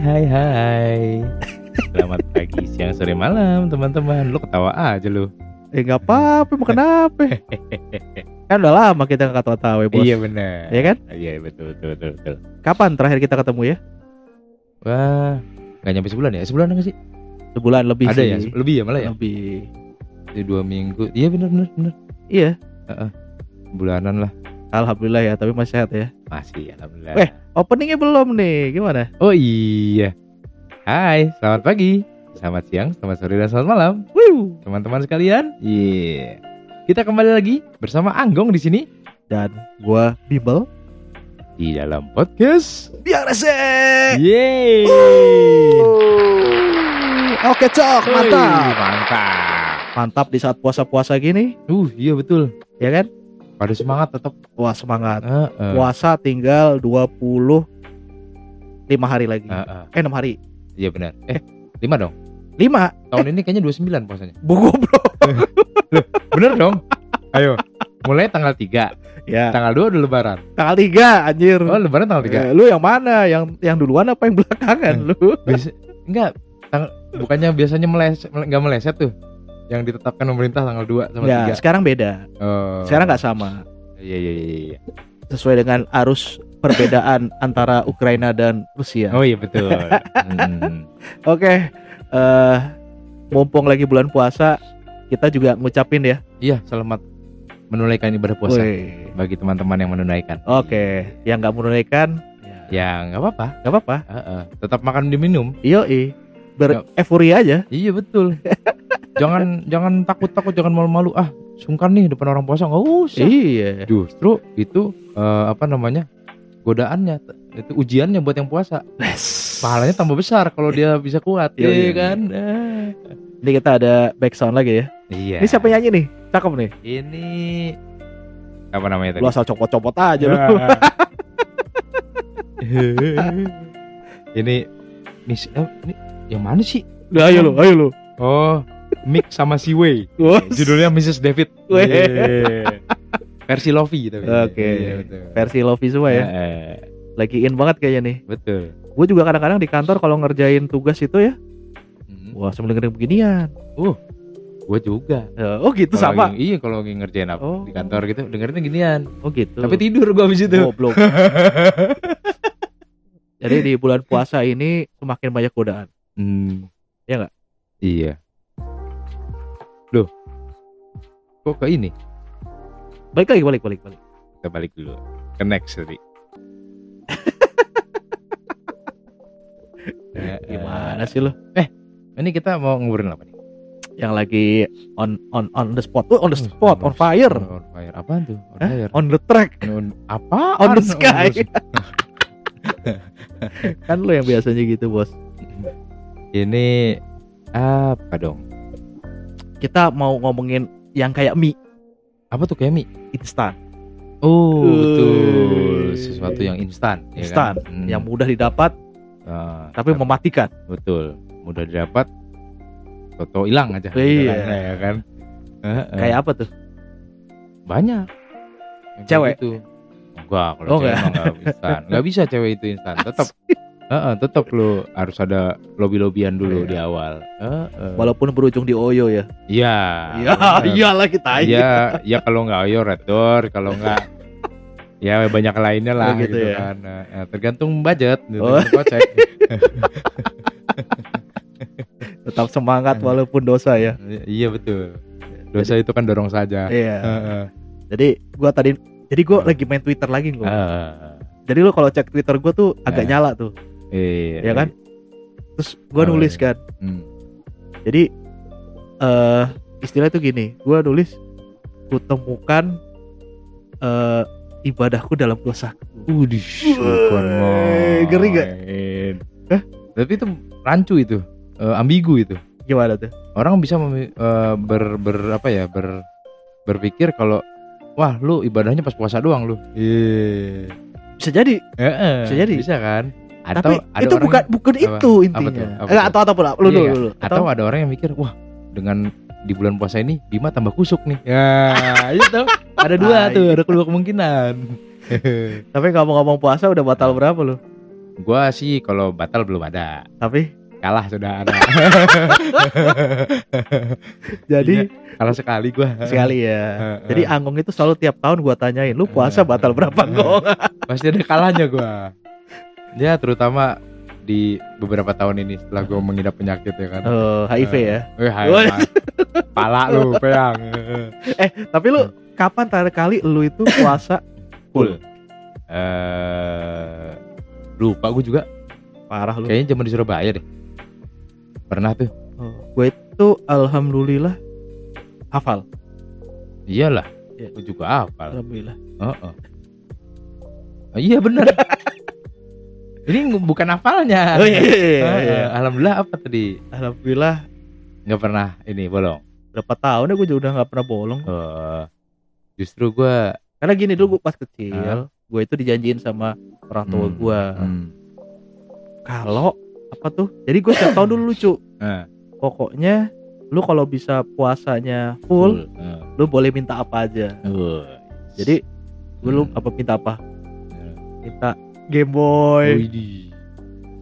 Hai hai Selamat pagi, siang, sore, malam teman-teman Lu ketawa aja lu Eh nggak apa-apa, emang kenapa? kan udah lama kita nggak ketawa bos. Iya benar Iya kan? Iya betul betul betul, betul. Kapan terakhir kita ketemu ya? Wah Gak nyampe sebulan ya? Sebulan enggak sih? Sebulan lebih Ada sih. ya? Lebih ya malah ya? Lebih. Di dua minggu Iya benar benar benar Iya. Bulanan lah Alhamdulillah ya, tapi masih sehat ya. Masih alhamdulillah Weh. Openingnya belum nih, gimana? Oh iya Hai selamat pagi Selamat siang, selamat sore, dan selamat malam Wiu. Teman-teman sekalian Iya Kita kembali lagi bersama Anggong di sini Dan gua Bimbel. Di dalam podcast Biar resek. Yeay Oke cok, mantap. Mantap Mantap di saat puasa-puasa gini, Uh iya betul ya kan? Pada semangat tetap Wah semangat. Heeh. Puasa tinggal 25 hari lagi. Heeh. Eh 6 hari. Iya benar Eh lima dong 5. Tahun ini kayaknya 29 puasanya Buku bro. Bener dong Ayo Mulai tanggal 3 ya, Tanggal 2 udah lebaran tanggal 3 anjir. Oh lebaran tanggal 3 Eh, lu yang mana? Yang yang duluan apa yang belakangan Eh. lu? Biasa, enggak tang- bukannya biasanya meleset enggak meleset tuh yang ditetapkan pemerintah tanggal 2 sama Ya, 3 sekarang beda. oh. Sekarang nggak sama. iya iya iya iya. Sesuai dengan arus perbedaan antara Ukraina dan Rusia. oh iya betul Hmm. Oke. eh mumpung lagi bulan puasa, kita juga ngucapin ya. iya selamat menunaikan ibadah puasa Woi. bagi teman-teman yang menunaikan Oke, yang nggak menunaikan, ya nggak apa-apa nggak apa-apa. Heeh. tetap makan diminum Yoi, bereuforia aja. iya betul jangan jangan takut takut jangan malu-malu ah sungkan nih depan orang puasa nggak usah Iya. justru itu eh, apa namanya godaannya itu ujiannya buat yang puasa pahalanya tambah besar kalau dia bisa kuat Iya, iya iya, kan Eh. Ini kita ada background lagi ya. iya Ini siapa yang nyanyi nih? Cakep nih. ini apa namanya tadi Lu asal copot-copot aja lu. ini mis eh, ini yang mana sih Udah ayo lu, ayo lu. oh Mick sama si Wei judulnya Mrs. David. Yeay. versi Lovey tapi Oke. Iya, betul. Versi Lovey semua ya. Eh, Lagi in banget kayaknya nih. betul Gue juga kadang-kadang di kantor kalau ngerjain tugas itu ya, Hmm. wah sambil dengerin beginian. gue juga Eh, Oh gitu Kalau sama. lagi- iya kalau lagi ngerjain apa Oh. di kantor gitu dengerinnya ginian Oh gitu. tapi tidur gue habis itu Goblok. Jadi di bulan puasa ini semakin banyak godaan. Hmm. Iya nggak? Iya. Kok ke ini? Balik lagi, balik, balik, balik. Kita balik dulu. Ke next tadi. Eh, Gimana sih lu? eh, Ini kita mau ngobrolin apa nih? Yang lagi on on on the spot. Oh, on the spot, on fire. On fire. Apaan tuh? On Hah? fire. On the track. On, apa? On the sky. kan lu yang biasanya gitu, Bos. Ini apa dong? Kita mau ngomongin yang kayak mie Apa tuh kayak mie? instan, Oh, Wih. betul. Sesuatu yang instan, ya instan, kan? Hmm. yang mudah didapat Ah, tapi mematikan. betul. Mudah didapat. Foto hilang aja. Iya. ya kan? Heeh. Kayak apa tuh? banyak. Yang Cewek? Gitu. Enggak, kalau Oh, cewek enggak. enggak instan. Enggak bisa cewek itu instan. Tetap Heeh, tetap lu harus ada lobby-lobbyan dulu Iya. di awal. Heeh. Walaupun berujung di Oyo ya. Iya. Iya, iyalah kita Iya, ya kalau nggak ayo red door, kalau nggak ya banyak lainnya lah Oh, gitu gitu, ya. kan. Nah, ya, tergantung budget, gitu, Oh. kocek. Tetap semangat walaupun dosa ya. iya betul. Dosa itu kan dorong saja. Iya. Heeh. Jadi gua tadi jadi gua lagi main Twitter lagi gua. Heeh. Jadi lu kalau cek Twitter gua tuh agak Eh. nyala tuh, Iya ya kan? Terus gua Oh, nulis iya. kan. Hmm. Jadi eh istilah tuh gini, gua nulis kutemukan eh ibadahku dalam dosa. Udih, ngeri nggak? main. Tapi itu rancu itu, eh, ambigu itu. Gimana tuh? Orang bisa memi- eh, ber, ber apa ya ber berpikir kalau wah lu ibadahnya pas puasa doang lu. Iya. Bisa jadi, Heeh, Bisa jadi. Bisa kan? Atau tapi ada itu orang bukan bukan apa? itu Apa intinya. tuh? Apa Eh, tuh? atau atau apa? Lu Iya dulu, nggak? dulu. atau ada orang yang mikir wah dengan di bulan puasa ini Bima tambah kusuk nih. Ya, itu ada dua Tai. tuh, ada kedua kemungkinan. Tapi ngomong-ngomong puasa udah batal berapa lu? gua sih kalau batal belum ada. Tapi Kalah sudah ada. jadi Kalah sekali gua. sekali ya. Jadi Anggong itu selalu tiap tahun gua tanyain, lu puasa batal berapa Anggong? Pasti ada kalahnya gua. Ya terutama di beberapa tahun ini setelah gua mengidap penyakit ya kan. Oh, HIV ya. Eh, hai, Woi. hai. Pala lu, peang. Tapi lu kapan terakhir kali lu itu puasa Full. Eh lupa gua juga. parah lu? Kayaknya zaman di Surabaya deh. Pernah tuh. Oh, gue itu alhamdulillah hafal. Iyalah. Iya. Gua juga hafal. Alhamdulillah. Heeh. Oh, iya bener. Ini bukan hafalnya. Oh iya, iya, iya, Heeh. iya. Alhamdulillah apa tadi? Alhamdulillah Nggak pernah ini bolong. berapa tahun ya gue udah nggak pernah bolong. Oh, justru gua Karena gini dulu gue pas kecil, gue itu dijanjiin sama orang tua Hmm. gue hmm, kalau apa tuh? Jadi gue setiap tahun dulu lucu. eh, Pokoknya lu kalau bisa puasanya full, eh, lu boleh minta apa aja. uh, Jadi gue lu apa minta apa? eh. Minta Game Boy, Widih.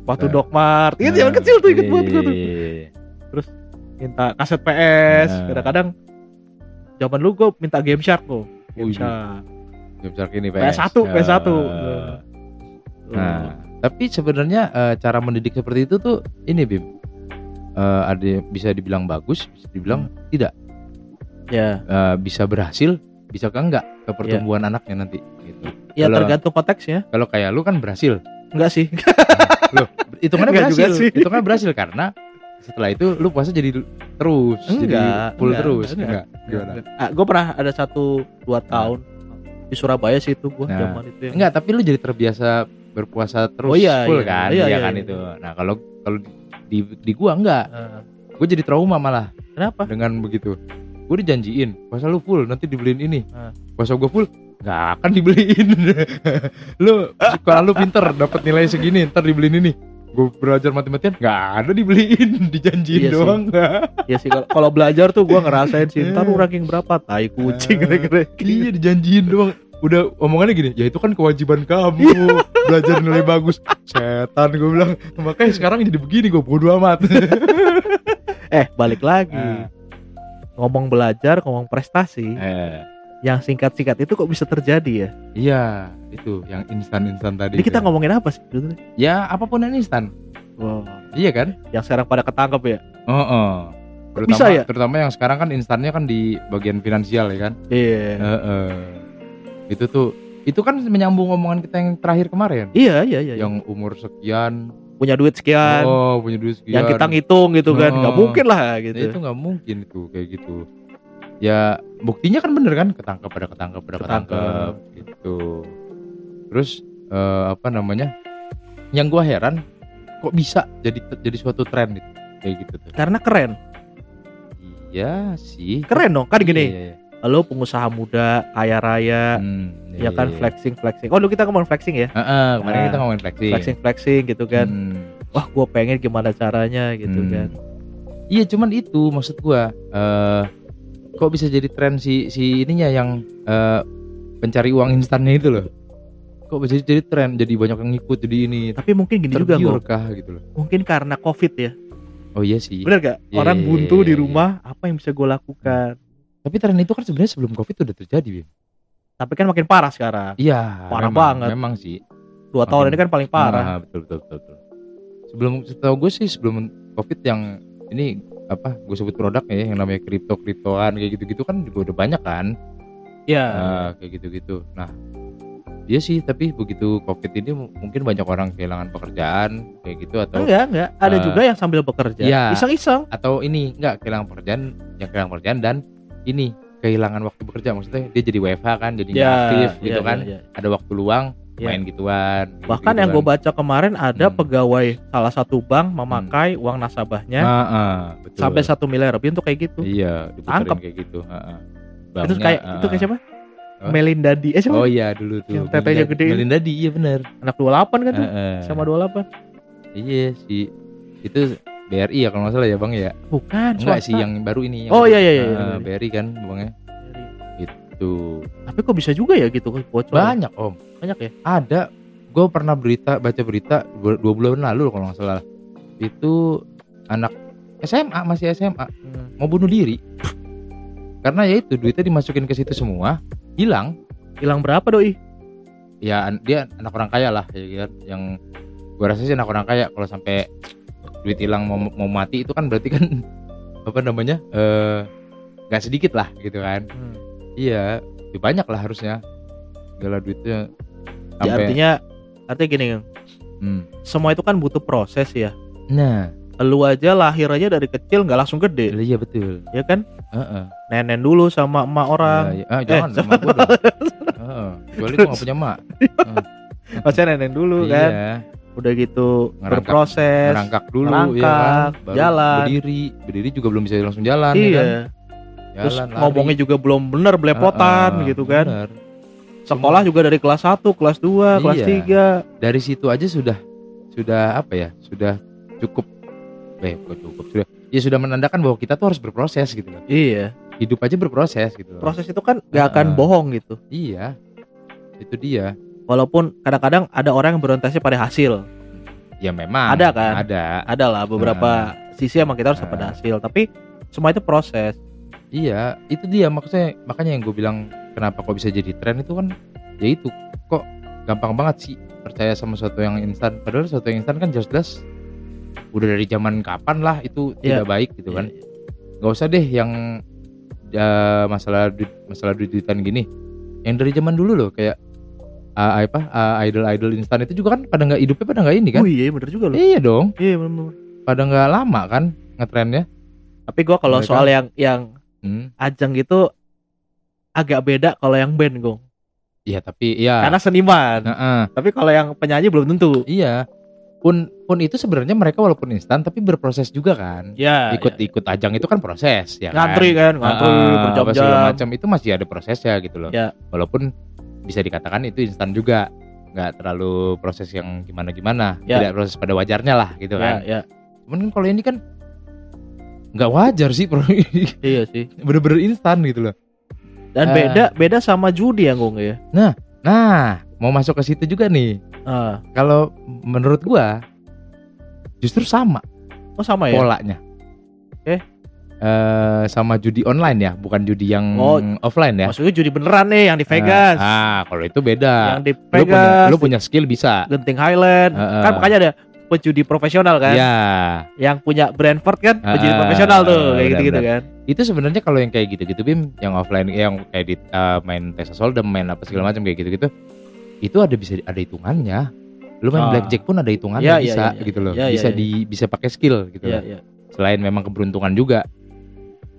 sepatu Eh. Doc Mart. Ingat Nah, zaman kecil tuh inget banget gue tuh. iya, iya. Minta kaset PS. Nah. Kadang-kadang zaman lu gue minta Game Shark tuh. Game. Shark. Game Shark ini PS1, PS. PS1. Eh, Nah, tapi sebenarnya eh, cara mendidik seperti itu tuh ini Bim. Eh, ada bisa dibilang bagus, bisa dibilang tidak. ya, Eh, bisa berhasil, bisa ke enggak ke pertumbuhan anaknya nanti gitu. Ya Kalau- tergantung konteksnya. Kalau kayak lu kan berhasil. Enggak sih. Hitungannya Enggak juga berhasil. sih. Hitungannya berhasil karena setelah itu lu puasa jadi terus, jadi Enggak, full enggak, terus, enggak. enggak. Gimana? Ah, gue pernah ada satu dua tahun di Surabaya sih itu gue Nah. zaman itu ya. Enggak, tapi lu jadi terbiasa berpuasa terus Oh iya, full iya. kan, Iya, iya, iya, kan iya. itu. Nah, kalau kalau di di gua enggak, Ah, gue jadi trauma malah kenapa? dengan begitu. Gue dijanjiin puasa lu full nanti dibeliin ini. Ah. Puasa gua full nggak akan dibeliin. lu kalau lu pinter dapat nilai segini ntar dibeliin ini. Gue belajar mati-matian nggak ada dibeliin, dijanjiin Iya doang. Ya sih kalau- kalau belajar tuh gue ngerasain sih ntar lu ranking berapa tai kucing Eh, kira-kira. iya dijanjiin doang. Udah omongannya gini, ya itu kan kewajiban kamu belajar nilai bagus. Setan gue bilang, makanya sekarang jadi begini gue bodo amat. Eh balik lagi Ah. ngomong belajar ngomong prestasi eh, yang singkat-singkat itu kok bisa terjadi ya? iya itu yang instan-instan tadi. Jadi kita ngomongin apa sih? ya apa pun yang instan. Wow. Iya kan? Yang sekarang pada ketangkep ya? Oh, oh. Terutama, bisa ya? terutama yang sekarang kan instannya kan di bagian finansial ya kan. Iya. Heeh. Itu tuh itu kan menyambung omongan kita yang terakhir kemarin. Iya iya iya. Yang umur sekian, punya duit sekian, oh punya duit sekian. yang kita ngitung gitu kan, nggak Oh. mungkin lah Ya, gitu. itu nggak mungkin itu kayak gitu. Ya buktinya kan bener kan ketangkep pada ketangkep pada Ketangkep. ketangkep gitu. Terus eh, apa namanya? Yang gua heran kok bisa jadi jadi suatu tren gitu kayak gitu tuh. Karena keren, Iya sih. keren dong kan gini. Iya, iya. Lo pengusaha muda, kaya raya, Hmm, ya kan iya, iya. flexing flexing. Oh, lu kita ngomong flexing ya? Heeh, kemarin Nah, kita ngomongin flexing. Flexing flexing gitu kan. Hmm, Wah, gue pengen gimana caranya gitu hmm. kan. Iya, cuman itu maksud gua eh kok bisa jadi tren si si ininya yang eh pencari uang instannya itu loh. Kok bisa jadi tren, jadi banyak yang ngikut jadi ini Tapi mungkin gini juga kah gitu loh. Mungkin karena covid ya. Oh iya sih. Bener gak? Iya, Orang iya, buntu iya, di iya. rumah, apa yang bisa gue lakukan? Tapi tren itu kan sebenarnya sebelum Covid udah terjadi, Bim. Tapi kan makin parah sekarang. Iya, Parah memang, banget. Memang sih. Dua Makin- tahun ini kan paling parah. Ah, betul, betul, betul, betul. Sebelum setahu gue sih sebelum Covid yang ini apa gue sebut produk ya yang namanya kripto kriptoan kayak gitu-gitu kan juga udah banyak kan Iya. Nah, kayak gitu-gitu. Nah, iya sih, tapi begitu Covid ini mu- mungkin banyak orang kehilangan pekerjaan kayak gitu atau Enggak, enggak. Ada Eh, juga yang sambil bekerja. iya. Iseng-iseng. atau ini enggak kehilangan pekerjaan, yang kehilangan pekerjaan dan ini kehilangan waktu bekerja maksudnya dia jadi WFH kan, jadi Ya, aktif gitu iya, kan. iya. Ada waktu luang Iya. main gituan. Bahkan gitu yang gue baca kemarin ada Hmm. pegawai salah satu bank memakai uang nasabahnya Ah, ah, betul. sampai satu miliar lebih untuk kayak gitu. Iya, diputerin Tangkep. kayak gitu. Heeh. itu Banknya, kayak ah, itu kayak siapa? Apa? Melinda Di. Eh siapa? Oh iya dulu tuh. Yang tetenya Melinda- gede itu. Melinda di, iya bener. Anak 28 kan tuh. Heeh. Sama 28. Iya sih. Itu BRI ya kalau nggak salah ya bang ya. Bukan, Enggak swasta. sih yang baru ini. Yang Oh, iya, iya, iya, Ah, iya. BRI kan bangnya. Itu Tapi kok bisa juga ya gitu bocor. banyak om. Banyak ya? ada. Gue pernah berita baca berita dua, bulan lalu kalau nggak salah. Itu anak SMA masih SMA mau bunuh diri. Karena ya itu duitnya dimasukin ke situ semua hilang. Hilang berapa doi? ya dia anak orang kaya lah ya kan yang gua rasa sih anak orang kaya kalau sampai duit hilang mau mau mati itu kan berarti kan apa namanya eh nggak sedikit lah gitu kan iya lebih banyak lah harusnya segala duitnya Ya, artinya artinya gini. Hmm. semua itu kan butuh proses ya. nah Lu aja lahir aja dari kecil nggak langsung gede, iya betul ya kan? Heeh. Nenen dulu sama emak orang. Ya, ya. Ah, jangan sama gua dong. Heeh. Kecuali gua gak punya mak. Maksudnya nenen dulu kan. Iya. Udah gitu Ngerangkak- berproses. Merangkak dulu Merangkak, ya kan. Baru jalan. Berdiri, berdiri juga belum bisa langsung jalan ya kan. Terus Jalan, lari. ngomongnya juga belum bener belepotan Heeh, gitu kan. bener. Sekolah juga dari kelas 1, kelas 2, kelas Iya. 3. Dari situ aja sudah sudah apa ya? Sudah cukup eh cukup sudah ya sudah menandakan bahwa kita tuh harus berproses gitu loh. Iya. Hidup aja berproses gitu. Proses itu kan gak akan Heeh. bohong gitu. Iya. Itu dia. Walaupun kadang-kadang ada orang yang berorientasi pada hasil. Ya memang Ada kan? Ada. Ada lah beberapa sisi emang kita harus Nah. pada hasil, tapi semua itu proses. Iya, itu dia. Maksudnya makanya yang gue bilang kenapa kok bisa jadi tren itu kan ya itu. Kok gampang banget sih percaya sama sesuatu yang instan. Padahal sesuatu yang instan kan jelas-jelas udah dari zaman kapan lah itu Iya. tidak baik gitu kan. Nggak usah deh yang ya, masalah duit masalah duit duitan gini. Yang dari zaman dulu loh kayak ah, apa idol idol instan itu juga kan pada nggak hidupnya pada nggak ini kan? Oh iya bener juga loh. iya dong. Iya bener. pada nggak lama kan ngetrennya. Tapi gua kalau soal yang yang hmm. ajang gitu agak beda kalau yang band gong. iya tapi iya Karena seniman. Heeh. Tapi kalau yang penyanyi belum tentu. Iya. Pun pun itu sebenarnya mereka walaupun instan tapi berproses juga kan. Ya. Ikut-ikut ajang itu kan proses ya kan. ngantri kan, ngantri Ah, apa segala berjam-jam. macam itu masih ada prosesnya gitu loh. Ya. Walaupun bisa dikatakan itu instan juga nggak terlalu proses yang gimana-gimana, Ya. tidak proses pada wajarnya lah gitu Ya, kan. ya. Cuman kan kalau ini kan nggak wajar sih, bro. Iya sih. bener-bener instan gitu loh. Dan Eh. beda beda sama judi ya gong ya. Nah, mau masuk ke situ juga nih. Ah. Kalau menurut gua justru sama Oh sama ya. polanya. Oke. Eh, sama judi online ya, bukan judi yang Oh, offline ya. Maksudnya judi beneran nih yang di Vegas. Ah, kalau itu beda. yang di Lu punya, Vegas, lu punya skill bisa. Genting Highland. Heeh. Kan makanya ada pejudi profesional kan. Ya, Yang punya Brentford kan pejudi profesional tuh kayak benar, gitu-gitu kan. itu sebenarnya kalau yang kayak gitu-gitu Bim, yang offline yang kayak di eh, main Texas Hold'em, main apa segala macam kayak gitu-gitu. Itu ada bisa ada hitungannya. Lu main Ah. blackjack pun ada hitungannya Iya, iya, bisa iya, gitu loh. iya, iya, bisa iya. di bisa pakai skill gitu Iya, loh. iya. Selain memang keberuntungan juga.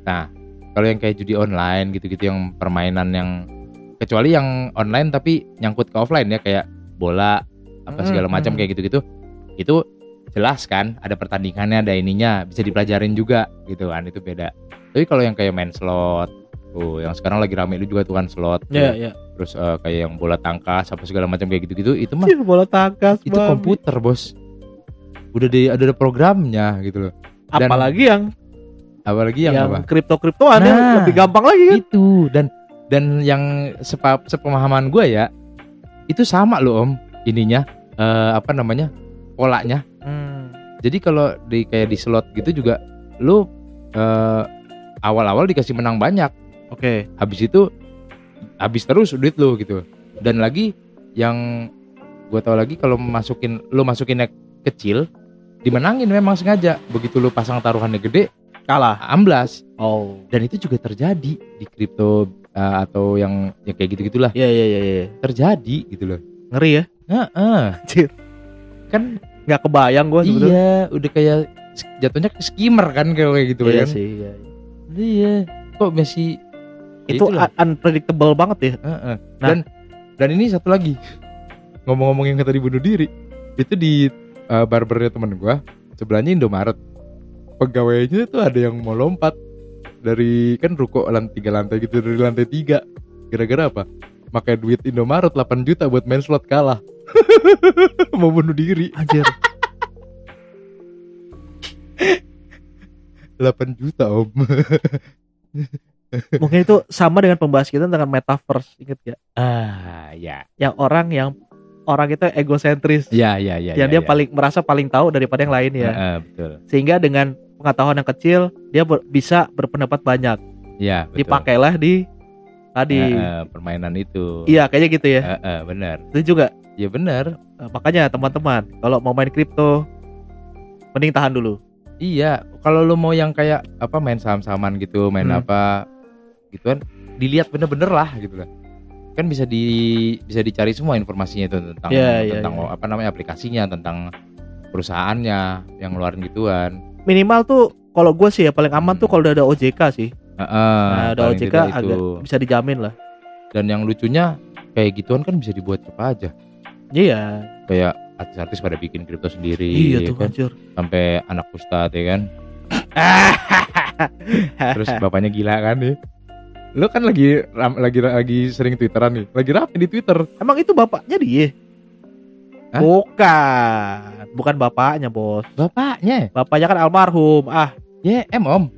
Nah, kalau yang kayak judi online gitu-gitu yang permainan yang kecuali yang online tapi nyangkut ke offline ya kayak bola apa segala macam mm. kayak gitu-gitu. Itu jelas kan ada pertandingannya, ada ininya, bisa dipelajarin juga gitu kan. Itu beda. Tapi kalau yang kayak main slot tuh yang sekarang lagi rame itu juga tuh kan slot. tuh. Iya, iya. Terus eh, kayak yang bola tangkas apa segala macam kayak gitu-gitu itu mah Anjir, bola tangkas itu babi. komputer, Bos. Udah di ada programnya gitu loh. dan- Apalagi yang Apalagi yang, yang apa? kripto-kriptoan ya Nah. lebih gampang lagi kan. itu dan dan yang sepa, sepemahaman gue ya itu sama loh om ininya eh, apa namanya polanya Hmm. jadi kalau di kayak di slot gitu juga lu eh, awal-awal dikasih menang banyak Oke. habis itu habis terus duit lu gitu dan lagi yang gue tahu lagi kalau masukin lu masukinnya kecil dimenangin memang sengaja begitu lu pasang taruhannya gede Kalah. amblas Oh. dan itu juga terjadi di kripto uh, atau yang yang kayak gitu gitulah Iya, iya, iya, iya. terjadi gitu loh Ngeri ya. Heeh. Anjir. Kan Nggak kebayang gua sebetulnya. iya udah kayak jatuhnya ke skimmer kan kayak gitu Iya kan sih, iya. iya kok masih ya Itu un- unpredictable banget ya. Heeh. Nah. dan dan ini satu lagi ngomong-ngomong yang tadi bunuh diri itu di uh, barbernya temen gua sebelahnya Indomaret pegawainya tuh ada yang mau lompat dari kan ruko lantai tiga lantai gitu dari lantai tiga gara-gara apa pakai duit Indomaret 8 juta buat main slot kalah mau bunuh diri Anjir. 8 juta om mungkin itu sama dengan pembahas kita tentang metaverse inget gak Ah, ya. yang orang yang orang itu egosentris Ya, ya, ya. yang ya, dia ya. paling merasa paling tahu daripada yang lain ya Heeh, betul. sehingga dengan pengetahuan yang kecil dia ber- bisa berpendapat banyak Ya, betul. dipakailah di tadi Heeh, permainan itu. iya kayaknya gitu ya Heeh, benar. itu juga Ya benar. Nah, makanya teman-teman kalau mau main kripto mending tahan dulu Iya, kalau lu mau yang kayak apa main saham-sahaman gitu, main Hmm. apa gitu kan, dilihat bener-bener lah gitu lah. Kan bisa di bisa dicari semua informasinya itu tentang Iya, iya, tentang iya. apa namanya aplikasinya, tentang perusahaannya yang ngeluarin gituan. minimal tuh kalau gue sih ya paling aman Hmm. tuh kalau udah ada OJK sih Heeh, nah paling OJK agak bisa dijamin lah Dan yang lucunya kayak gituan kan bisa dibuat siapa aja. iya Kayak artis-artis pada bikin kripto sendiri iya ya tuh kan. anjir Sampai anak ustadz ya kan. Terus bapaknya gila kan nih. Lu kan lagi ram- lagi lagi sering twitteran nih. Lagi rame di Twitter. emang itu bapaknya dia Hah? bukan bukan bapaknya bos Bapaknya. bapaknya kan almarhum ah YM om.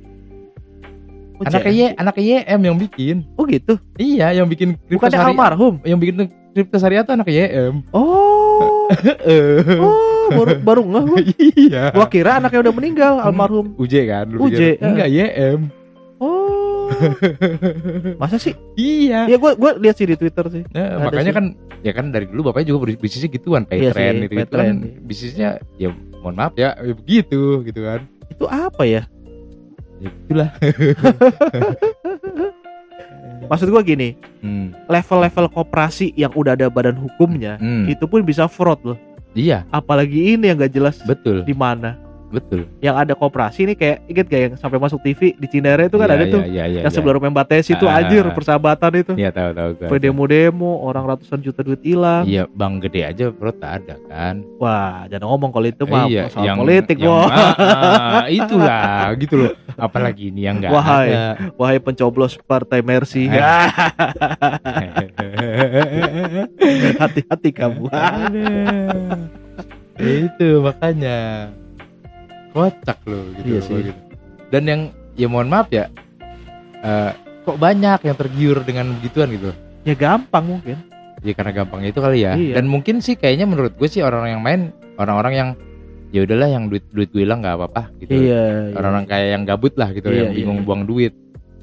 Anaknya JM? Y, anaknya YM yang bikin. oh gitu Iya, yang bikin bukannya syariah. almarhum Yang bikin kripto syariah tuh anaknya YM. oh oh baru baru nggak gua. iya. gua kira anaknya udah meninggal almarhum UJ kan lu UJ. Enggak YM. oh masa sih iya. ya gua gua lihat sih di twitter sih Nah, Ada makanya sih. kan ya kan dari dulu bapaknya juga bisnisnya gituan, pay Iya trend itu, kan trend. bisnisnya ya mohon maaf ya ya begitu gitu kan. itu apa ya Ya itulah. maksud gua gini Hmm. level-level koperasi yang udah ada badan hukumnya Hmm. itu pun bisa fraud loh Iya, apalagi ini yang gak jelas betul. di mana Betul. yang ada koperasi ini kayak inget gak yang sampai masuk TV di Cinere itu kan Iya, ada iya, tuh Iya, iya, yang iya. sebelum rumah Bates itu Ah. anjir persahabatan itu Iya, tahu tahu. Sampai demo-demo orang ratusan juta duit hilang Iya, Bang Gede aja perut tak ada kan. wah jangan ngomong kalau itu mah iya, soal politik yang, wah ah, itulah gitu loh. Apalagi ini yang enggak Wahai. ada. wahai pencoblos partai Mercy Eh. hati-hati kamu itu makanya kocak loh gitu, Iya sih. gitu. Dan yang ya mohon maaf ya, eh, kok banyak yang tergiur dengan begituan gitu. ya gampang mungkin Ya karena gampangnya itu kali ya. Iya. Dan mungkin sih kayaknya menurut gue sih orang-orang yang main orang-orang yang ya udahlah yang duit duit gue hilang nggak apa-apa gitu. iya Orang-orang kayak yang gabut lah gitu, Iya, yang bingung iya. buang duit.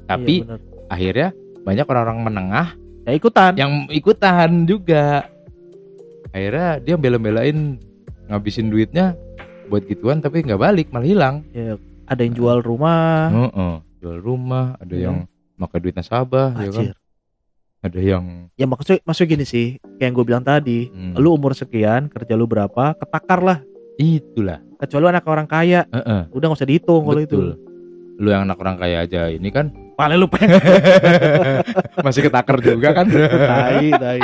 Tapi Iya, bener. akhirnya banyak orang-orang menengah ya ikutan yang ikutan juga. Akhirnya dia bela-belain ngabisin duitnya buat gituan tapi nggak balik malah hilang. ya, ada yang jual rumah Heeh. Jual rumah, ada Iya. yang makai duit nasabah, ya kan? Ada yang ya maksudnya maksudnya gini sih kayak yang gue bilang tadi hmm, lu umur sekian kerja lu berapa ketakar lah itulah. kecuali anak orang kaya Heeh. udah nggak usah dihitung kalau itu. Lu yang anak orang kaya aja ini kan paling lu pengen masih ketakar juga kan? tai tai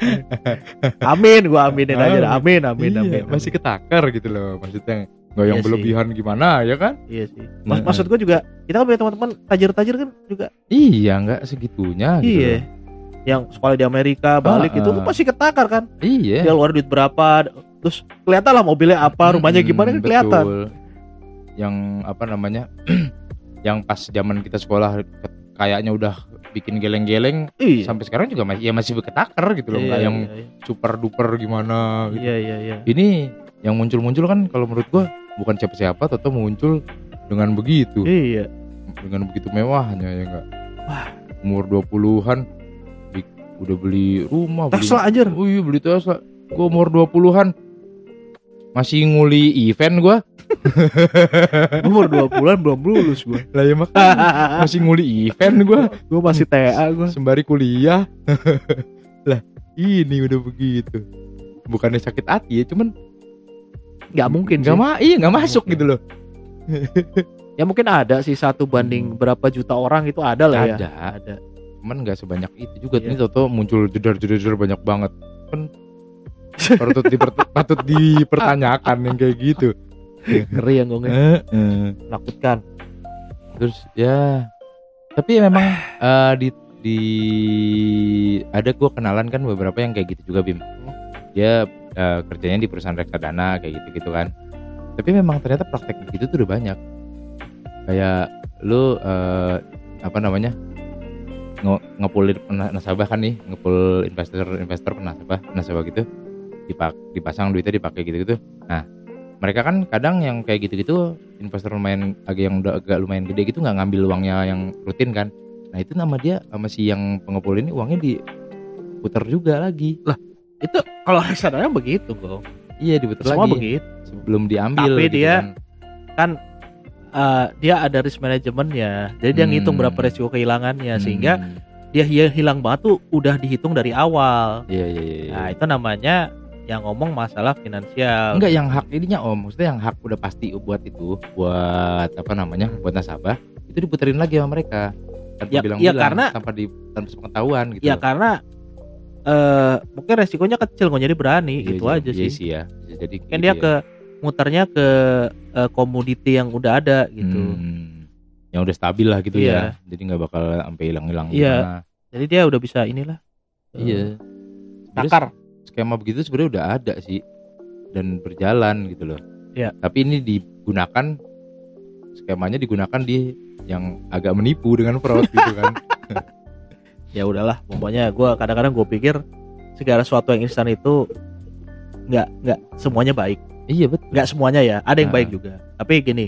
amin gua aminin aja dah. amin amin Iya, amin, masih amin. ketakar gitu loh maksudnya. Nggak yang Iya sih. berlebihan gimana ya kan? iya sih Mas- Nah, maksud gua juga kita kan punya teman-teman tajir-tajir kan juga Iya, nggak segitunya gitu. iya loh. yang sekolah di Amerika balik Ah, itu ah. lu pasti ketakar kan Iya. dia keluar duit berapa terus kelihatan lah mobilnya apa rumahnya Mm-mm, gimana kan kelihatan. Yang apa namanya? yang pas zaman kita sekolah kayaknya udah bikin geleng-geleng. Iya. Sampai sekarang juga masih ya masih ketakar gitu loh, Iya, nggak iya, yang iya. super duper gimana gitu. iya iya iya. Ini yang muncul-muncul kan kalau menurut gua bukan siapa-siapa atau muncul dengan begitu. iya. Dengan begitu mewahnya ya enggak Wah. umur 20-an di- udah beli rumah beli- Tesla anjir. Oh iya beli Tesla. Gua umur 20-an masih nguli event gua umur dua bulan belum lulus gua. Lah ya makanya. Masih nguli event gua. Gua masih TA gua. Sembari kuliah. Lah ini udah begitu. Bukannya sakit hati ya cuman nggak mungkin nggak ma iya nggak masuk mungkin. gitu loh. Ya mungkin ada sih satu banding berapa juta orang itu ada lah ya. Ada ada. Cuman nggak sebanyak itu juga. Iya. ini toto muncul jedar-jedar banyak banget. Kan patut diper- patut dipertanyakan yang kayak gitu ngeri yang gue Heeh. menakutkan. Terus ya tapi memang eh, di di ada gua kenalan kan beberapa yang kayak gitu juga bim. Dia eh, kerjanya di perusahaan reksadana kayak gitu gitu kan. Tapi memang ternyata praktek begitu tuh udah banyak. Kayak lu eh, apa namanya nge ngepulin na- nasabah kan nih ngepul investor investor nasabah nasabah gitu. Dipak dipasang duitnya dipakai gitu gitu nah mereka kan kadang yang kayak gitu gitu investor lumayan agak yang udah agak lumayan gede gitu nggak ngambil uangnya yang rutin kan nah itu nama dia sama si yang pengepul ini uangnya diputar juga lagi Itu kalau reksadana begitu kok. iya diputar Semua lagi begitu. sebelum diambil Tapi gitu dia- kan. Kan eh, dia ada risk manajemennya. Jadi dia Hmm. ngitung berapa resiko kehilangannya sehingga Hmm, dia hi- hilang banget tuh udah dihitung dari awal. iya iya iya, iya. Nah, itu namanya yang ngomong masalah finansial. Enggak yang hak ininya om, maksudnya yang hak udah pasti buat itu, buat apa namanya, buat nasabah, itu diputerin lagi sama mereka tanpa Ya- bilang-bilang, ya karena- tanpa di tanpa sepengetahuan gitu. Ya karena eh mungkin resikonya kecil kok jadi berani Iya, gitu iya, aja iya sih. ya. Bisa Jadi Kan dia ya. ke muternya ke eh, komoditi yang udah ada gitu. Hmm, yang udah stabil lah gitu Iya. ya. Jadi nggak bakal sampai hilang-hilang Iya. gimana. Jadi dia udah bisa inilah. eh, Iya. Sebenarnya Takar. Skema begitu sebenarnya udah ada sih dan berjalan gitu loh. Iya. Tapi ini digunakan skemanya digunakan di yang agak menipu dengan fraud gitu kan. ya udahlah pokoknya gua kadang-kadang gue pikir segala sesuatu yang instan itu nggak nggak semuanya baik iya betul. nggak semuanya ya ada yang Ah. baik juga tapi gini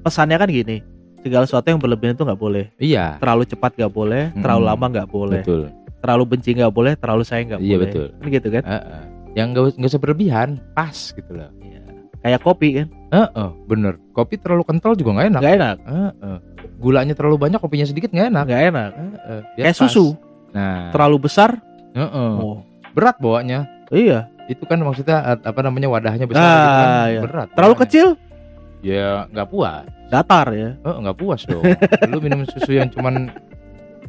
pesannya kan gini segala sesuatu yang berlebihan itu nggak boleh Iya. terlalu cepat nggak boleh terlalu Mm. lama nggak boleh Betul. Terlalu benci nggak boleh terlalu sayang nggak Iya, boleh betul. kan gitu kan Heeh. Yang nggak nggak usah berlebihan, pas gitu loh. Iya. kayak kopi kan Heeh, bener. Kopi terlalu kental juga nggak enak. nggak enak Heeh. Gulanya terlalu banyak, kopinya sedikit nggak enak. nggak enak Heeh. Biar kayak pas. susu Nah, terlalu besar heeh. oh berat bawanya. iya Itu kan maksudnya apa namanya wadahnya besar Ah, gitu kan. iya. Berat. terlalu bawanya. kecil Ya nggak puas. datar ya Oh, nggak puas dong. Lu minum susu yang cuman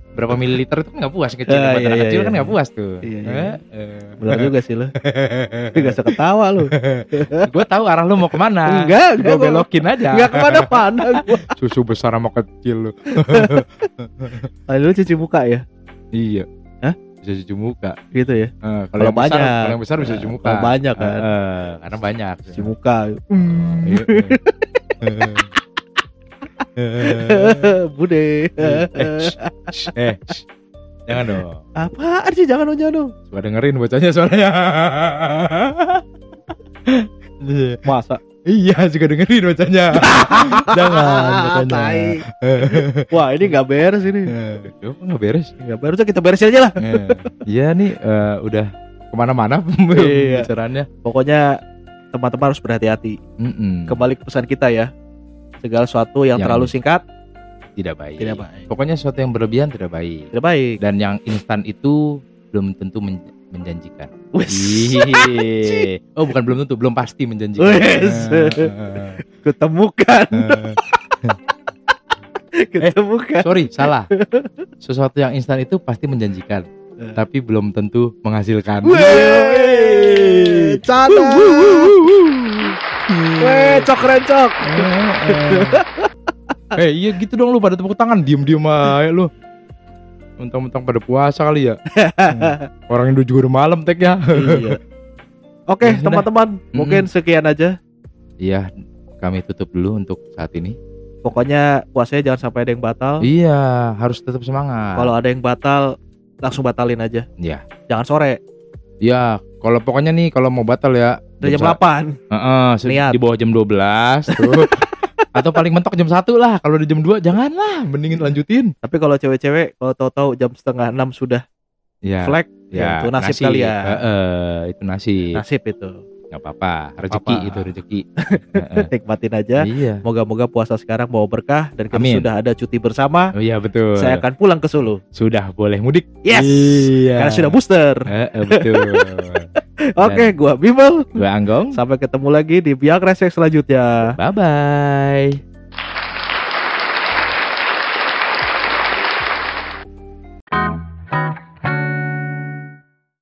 berapa mililiter itu kan nggak puas kecil. Ah, iya, iya, kecil iya. kan nggak puas tuh. Iya, iya. Heeh. benar juga sih lo nggak usah ketawa lo Gue tahu arah lu mau ke mana. enggak Gue enggak belokin aja. nggak ke mana-mana gua Susu besar sama kecil lu. Lalu lu cuci muka ya Iya. Hah? Bisa cuci muka. gitu ya Eh, Kalau yang besar- banyak. kalau yang besar bisa cuci Eh, muka. kalau banyak kan. Eh, eh, karena banyak. cuci muka Iya. bude eh, eh, jangan dong. apaan sih jangan dong jangan dong Coba dengerin bocahnya soalnya. masa iya, juga dengerin bocahnya. jangan bocahnya. Tai. wah ini nggak beres ini Duh, kok nggak beres. nggak beres kita beresin aja lah Eh, Iya nih eh, udah ke mana-mana Iya. pembicaraannya. pokoknya teman-teman harus berhati-hati Mm-mm. kembali ke pesan kita ya segala sesuatu yang Yang- terlalu singkat Tidak baik. tidak baik Pokoknya sesuatu yang berlebihan tidak baik. tidak baik Dan yang instan itu belum tentu men- menjanjikan. Wes. Oh bukan belum tentu, belum pasti menjanjikan. Wes. Eh, ketemukan eh, eh. ketemukan Sorry, salah. Sesuatu yang instan itu pasti menjanjikan, Eh. tapi belum tentu menghasilkan. Weh, canda. Weh, cok rencok. Eh iya gitu dong lu pada tepuk tangan diem-diem aja lu Mentang-mentang pada puasa kali ya Hmm. Orang Indo juga udah malam tagnya Iya. Oke, Ya sudah. teman-teman, mungkin sekian aja. Iya kami tutup dulu untuk saat ini Pokoknya puasanya jangan sampai ada yang batal. Iya harus tetap semangat Kalau ada yang batal, langsung batalin aja. Iya Jangan sore, Iya kalau pokoknya nih kalau mau batal ya dari jam sa- 8. Heeh, se- Niat. di bawah jam 12 tuh Atau paling mentok jam 1 lah Kalau di jam 2 janganlah Mendingin lanjutin Tapi kalau cewek-cewek, kalau tahu-tahu jam setengah 6 sudah Iya flag, ya, itu nasib kalian. Heeh, Itu nasib Nasib itu. nggak apa-apa rezeki apa-apa. itu rezeki. Nikmatin aja. iya Moga-moga puasa sekarang bawa berkah dan kita Amin. sudah ada cuti bersama. oh iya betul Saya akan pulang ke Solo. sudah boleh mudik Yes. iya Karena sudah booster. Heeh, betul Oke, gua Bimbel. gue Anggong Sampai ketemu lagi di Biak Resek selanjutnya. bye bye